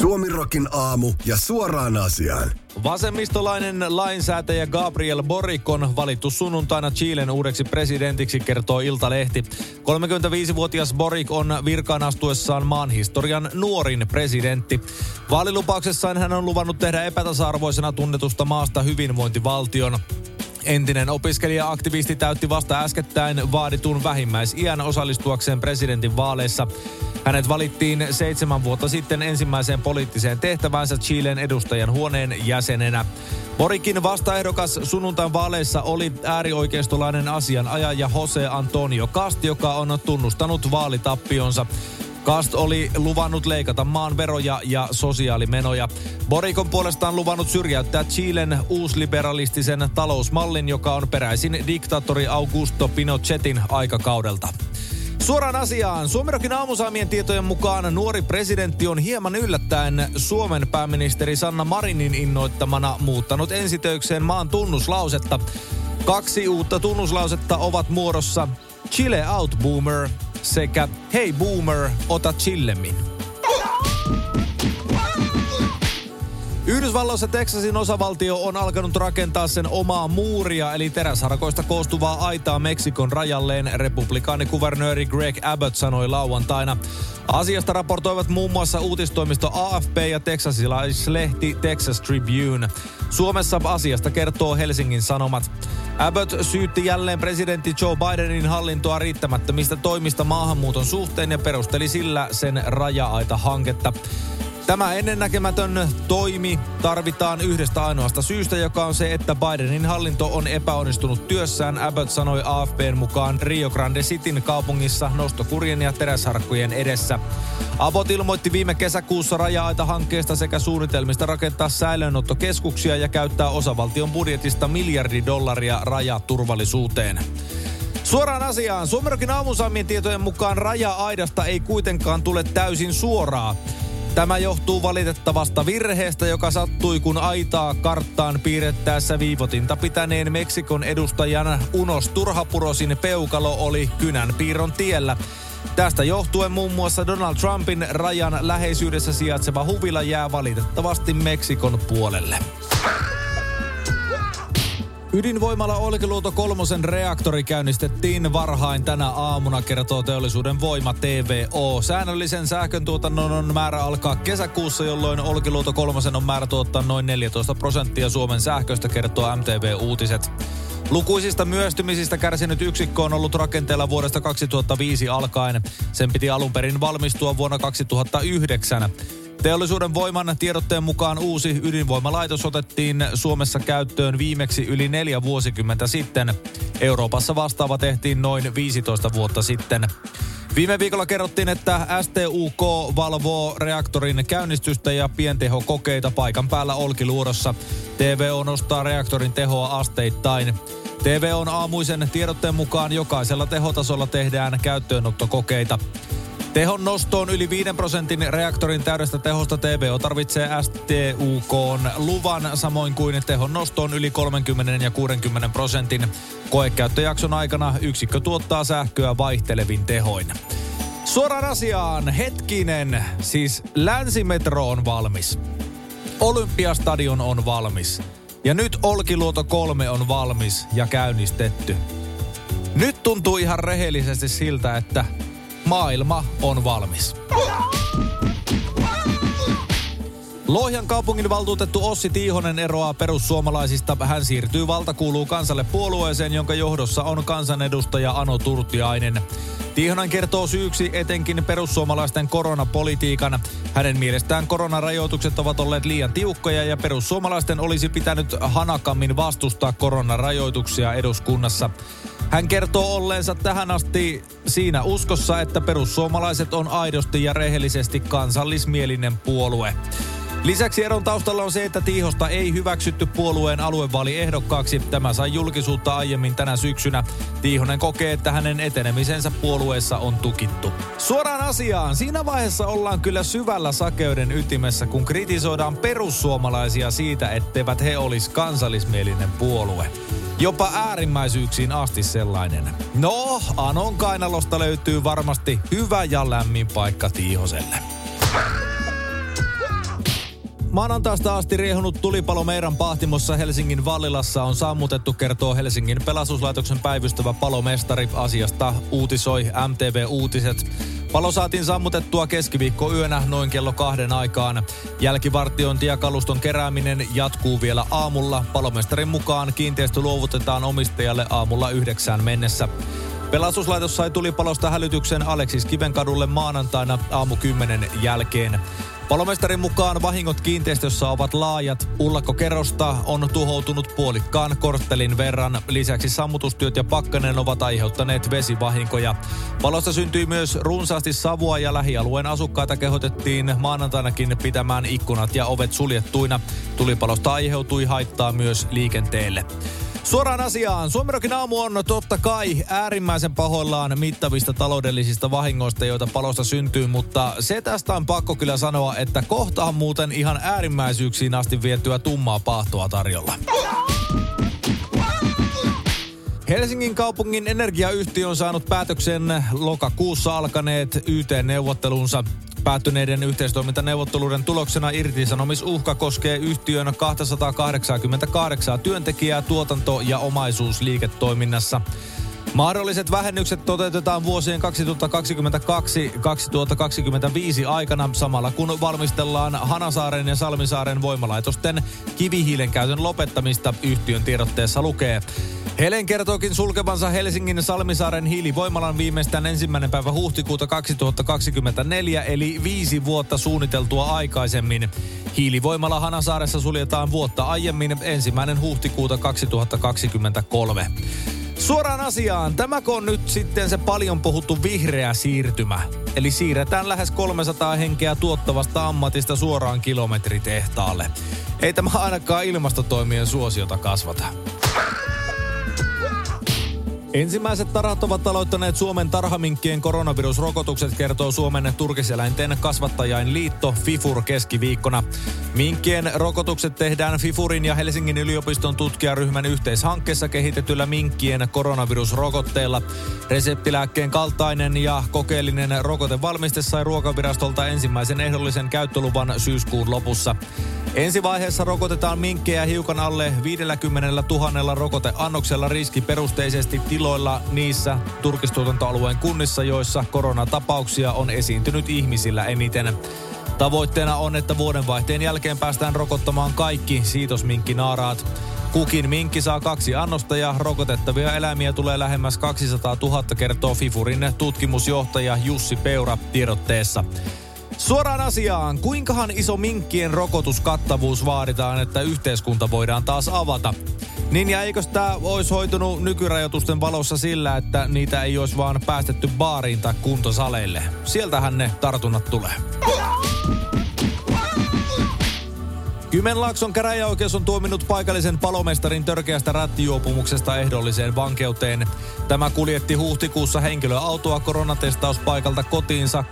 Suomirokin aamu ja suoraan asiaan. Vasemmistolainen lainsäätäjä Gabriel Boric on valittu sunnuntaina Chilen uudeksi presidentiksi, kertoo Iltalehti. 35-vuotias Boric on virkaan astuessaan maan historian nuorin presidentti. Vaalilupauksessaan hän on luvannut tehdä epätasa-arvoisena tunnetusta maasta hyvinvointivaltion. Entinen opiskelija-aktivisti täytti vasta äskettäin vaaditun vähimmäisiän osallistuakseen presidentin vaaleissa. Hänet valittiin seitsemän vuotta sitten ensimmäiseen poliittiseen tehtävänsä Chilen edustajan huoneen jäsenenä. Borikin vastaehdokas sunnuntain vaaleissa oli äärioikeistolainen asianajaja Jose Antonio Cast, joka on tunnustanut vaalitappionsa. Kast oli luvannut leikata maan veroja ja sosiaalimenoja. Borikon puolestaan luvannut syrjäyttää Chilen uusliberalistisen talousmallin, joka on peräisin diktaattori Augusto Pinochetin aikakaudelta. Suoraan asiaan. Suomirokin aamusaamien tietojen mukaan nuori presidentti on hieman yllättäen Suomen pääministeri Sanna Marinin innoittamana muuttanut ensitöikseen maan tunnuslausetta. Kaksi uutta tunnuslausetta ovat muodossa Chile out boomer sekä Hei boomer, ota chillemmin. Yhdysvalloissa Texasin osavaltio on alkanut rakentaa sen omaa muuria, eli teräsharkoista koostuvaa aitaa Meksikon rajalleen, republikaanikuvernööri Greg Abbott sanoi lauantaina. Asiasta raportoivat muun muassa uutistoimisto AFP ja texasilaislehti Texas Tribune. Suomessa asiasta kertoo Helsingin Sanomat. Abbott syytti jälleen presidentti Joe Bidenin hallintoa riittämättömistä toimista maahanmuuton suhteen ja perusteli sillä sen raja-aita-hanketta. Tämä ennennäkemätön toimi tarvitaan yhdestä ainoasta syystä, joka on se, että Bidenin hallinto on epäonnistunut työssään. Abbott sanoi AFPn mukaan Rio Grande Cityn kaupungissa nostokurien ja teräsharkkujen edessä. Abbott ilmoitti viime kesäkuussa raja-aita-hankkeesta sekä suunnitelmista rakentaa säilöönottokeskuksia ja käyttää osavaltion budjetista miljardi dollaria rajaturvallisuuteen. Suoraan asiaan. Suomerokin aamusaamien tietojen mukaan raja-aidasta ei kuitenkaan tule täysin suoraa. Tämä johtuu valitettavasta virheestä, joka sattui, kun aitaa karttaan piirrettäessä viivotinta pitäneen Meksikon edustajan Unos Turhapurosin peukalo oli kynän piirron tiellä. Tästä johtuen muun muassa Donald Trumpin rajan läheisyydessä sijaitseva huvila jää valitettavasti Meksikon puolelle. Ydinvoimala Olkiluoto kolmosen reaktori käynnistettiin varhain tänä aamuna, kertoo teollisuuden voima TVO. Säännöllisen sähkön tuotannon on määrä alkaa kesäkuussa, jolloin Olkiluoto kolmosen on määrä tuottaa noin 14 prosenttia Suomen sähköstä, kertoo MTV Uutiset. Lukuisista myöstymisistä kärsinyt yksikkö on ollut rakenteella vuodesta 2005 alkaen. Sen piti alun perin valmistua vuonna 2009. Teollisuuden voiman tiedotteen mukaan uusi ydinvoimalaitos otettiin Suomessa käyttöön viimeksi yli neljä vuosikymmentä sitten. Euroopassa vastaava tehtiin noin 15 vuotta sitten. Viime viikolla kerrottiin, että STUK valvoo reaktorin käynnistystä ja pientehokokeita paikan päällä Olkiluodossa. TVO nostaa reaktorin tehoa asteittain. TV on aamuisen tiedotteen mukaan jokaisella tehotasolla tehdään käyttöönottokokeita. Tehon nostoon yli 5 prosentin reaktorin täydestä tehosta TVO tarvitsee STUK luvan, samoin kuin tehon nostoon yli 30 ja 60 prosentin. Koekäyttöjakson aikana yksikkö tuottaa sähköä vaihtelevin tehoin. Suoraan asiaan, hetkinen, siis Länsimetro on valmis. Olympiastadion on valmis. Ja nyt Olkiluoto 3 on valmis ja käynnistetty. Nyt tuntuu ihan rehellisesti siltä, että maailma on valmis. Lohjan kaupungin valtuutettu Ossi Tiihonen eroaa perussuomalaisista. Hän siirtyy valtakuuluu kansalle puolueeseen, jonka johdossa on kansanedustaja Ano Turtiainen. Tiihonen kertoo syyksi etenkin perussuomalaisten koronapolitiikan. Hänen mielestään koronarajoitukset ovat olleet liian tiukkoja ja perussuomalaisten olisi pitänyt hanakammin vastustaa koronarajoituksia eduskunnassa. Hän kertoo olleensa tähän asti siinä uskossa, että perussuomalaiset on aidosti ja rehellisesti kansallismielinen puolue. Lisäksi eron taustalla on se, että Tiihosta ei hyväksytty puolueen aluevaaliehdokkaaksi. Tämä sai julkisuutta aiemmin tänä syksynä. Tiihonen kokee, että hänen etenemisensä puolueessa on tukittu. Suoraan asiaan. Siinä vaiheessa ollaan kyllä syvällä sakeuden ytimessä, kun kritisoidaan perussuomalaisia siitä, etteivät he olisi kansallismielinen puolue. Jopa äärimmäisyyksiin asti sellainen. No, Anon kainalosta löytyy varmasti hyvä ja lämmin paikka Tiihoselle. Maanantaista asti riehunut tulipalo meidän pahtimossa Helsingin Vallilassa on sammutettu, kertoo Helsingin pelastuslaitoksen päivystävä palomestari. Asiasta uutisoi MTV Uutiset. Palo saatiin sammutettua keskiviikko yönä noin kello kahden aikaan. Jälkivartiointi ja kaluston kerääminen jatkuu vielä aamulla. Palomestarin mukaan kiinteistö luovutetaan omistajalle aamulla yhdeksään mennessä. Pelastuslaitos sai tulipalosta hälytyksen Aleksis Kivenkadulle maanantaina aamu 10 jälkeen. Palomestarin mukaan vahingot kiinteistössä ovat laajat. Ullakkokerrosta on tuhoutunut puolikkaan korttelin verran. Lisäksi sammutustyöt ja pakkanen ovat aiheuttaneet vesivahinkoja. Palosta syntyi myös runsaasti savua ja lähialueen asukkaita kehotettiin maanantainakin pitämään ikkunat ja ovet suljettuina. Tulipalosta aiheutui haittaa myös liikenteelle. Suoraan asiaan. Suomirokin aamu on totta kai äärimmäisen pahoillaan mittavista taloudellisista vahingoista, joita palosta syntyy, mutta se tästä on pakko kyllä sanoa, että kohta on muuten ihan äärimmäisyyksiin asti vietyä tummaa pahtoa tarjolla. Helsingin kaupungin energiayhtiö on saanut päätöksen lokakuussa alkaneet YT-neuvottelunsa. Päättyneiden yhteistoimintaneuvotteluiden tuloksena irtisanomisuhka koskee yhtiön 288 työntekijää tuotanto- ja omaisuusliiketoiminnassa. Mahdolliset vähennykset toteutetaan vuosien 2022-2025 aikana samalla kun valmistellaan Hanasaaren ja Salmisaaren voimalaitosten kivihiilen käytön lopettamista, yhtiön tiedotteessa lukee. Helen kertookin sulkevansa Helsingin Salmisaaren hiilivoimalan viimeistään ensimmäinen päivä huhtikuuta 2024, eli viisi vuotta suunniteltua aikaisemmin. Hiilivoimala Hanasaaressa suljetaan vuotta aiemmin ensimmäinen huhtikuuta 2023. Suoraan asiaan. Tämäkö on nyt sitten se paljon puhuttu vihreä siirtymä? Eli siirretään lähes 300 henkeä tuottavasta ammatista suoraan kilometritehtaalle. Ei tämä ainakaan ilmastotoimien suosiota kasvata. Ensimmäiset tarhat ovat aloittaneet Suomen tarhaminkkien koronavirusrokotukset, kertoo Suomen turkiseläinten kasvattajain liitto FIFUR keskiviikkona. Minkkien rokotukset tehdään FIFURin ja Helsingin yliopiston tutkijaryhmän yhteishankkeessa kehitetyllä minkkien koronavirusrokotteella. Reseptilääkkeen kaltainen ja kokeellinen rokotevalmiste sai ruokavirastolta ensimmäisen ehdollisen käyttöluvan syyskuun lopussa. Ensi vaiheessa rokotetaan minkkejä hiukan alle 50 000 rokoteannoksella riskiperusteisesti tiloilla niissä turkistuotantoalueen kunnissa, joissa koronatapauksia on esiintynyt ihmisillä eniten. Tavoitteena on, että vuodenvaihteen jälkeen päästään rokottamaan kaikki siitosminkkinaaraat. Kukin minkki saa kaksi annosta ja rokotettavia eläimiä tulee lähemmäs 200 000, kertoo Fifurin tutkimusjohtaja Jussi Peura tiedotteessa. Suoraan asiaan, kuinkahan iso minkkien rokotuskattavuus vaaditaan, että yhteiskunta voidaan taas avata? Niin ja eikös tämä olisi hoitunut nykyrajoitusten valossa sillä, että niitä ei olisi vaan päästetty baariin tai kuntosaleille? Sieltähän ne tartunnat tulee. Kymenlaakson käräjäoikeus on tuominut paikallisen palomestarin törkeästä rattijuopumuksesta ehdolliseen vankeuteen. Tämä kuljetti huhtikuussa henkilöautoa koronatestauspaikalta kotiinsa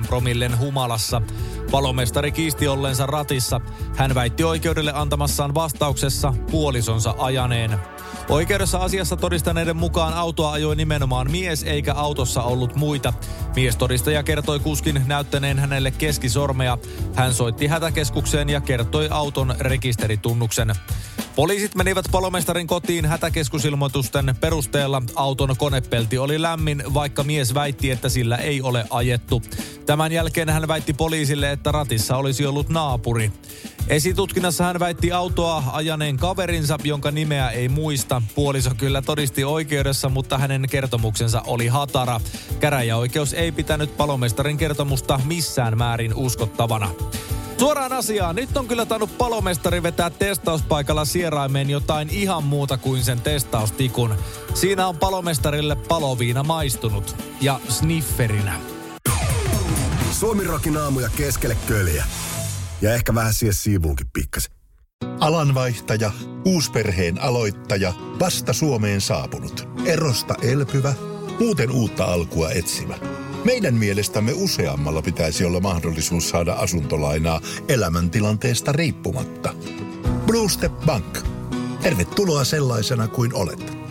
2,29 promillen humalassa. Palomestari kiisti ollensa ratissa. Hän väitti oikeudelle antamassaan vastauksessa puolisonsa ajaneen. Oikeudessa asiassa todistaneiden mukaan autoa ajoi nimenomaan mies eikä autossa ollut muita. Miestodistaja kertoi kuskin näyttäneen hänelle keskisormea. Hän soitti hätäkeskukseen ja kertoi auton rekisteritunnuksen. Poliisit menivät palomestarin kotiin hätäkeskusilmoitusten perusteella. Auton konepelti oli lämmin, vaikka mies väitti, että sillä ei ole ajettu. Tämän jälkeen hän väitti poliisille, että ratissa olisi ollut naapuri. Esitutkinnassa hän väitti autoa ajaneen kaverinsa, jonka nimeä ei muista. Puoliso kyllä todisti oikeudessa, mutta hänen kertomuksensa oli hatara. Käräjäoikeus ei pitänyt palomestarin kertomusta missään määrin uskottavana. Suoraan asiaan. Nyt on kyllä tainnut palomestari vetää testauspaikalla sieraimeen jotain ihan muuta kuin sen testaustikun. Siinä on palomestarille paloviina maistunut. Ja snifferinä. Suomi Rokin aamuja keskelle köljä. Ja ehkä vähän siihen siivuunkin pikkasen. Alanvaihtaja, uusperheen aloittaja, vasta Suomeen saapunut, erosta elpyvä, muuten uutta alkua etsimä. Meidän mielestämme useammalla pitäisi olla mahdollisuus saada asuntolainaa elämäntilanteesta riippumatta. Blue Step Bank. Tervetuloa sellaisena kuin olet.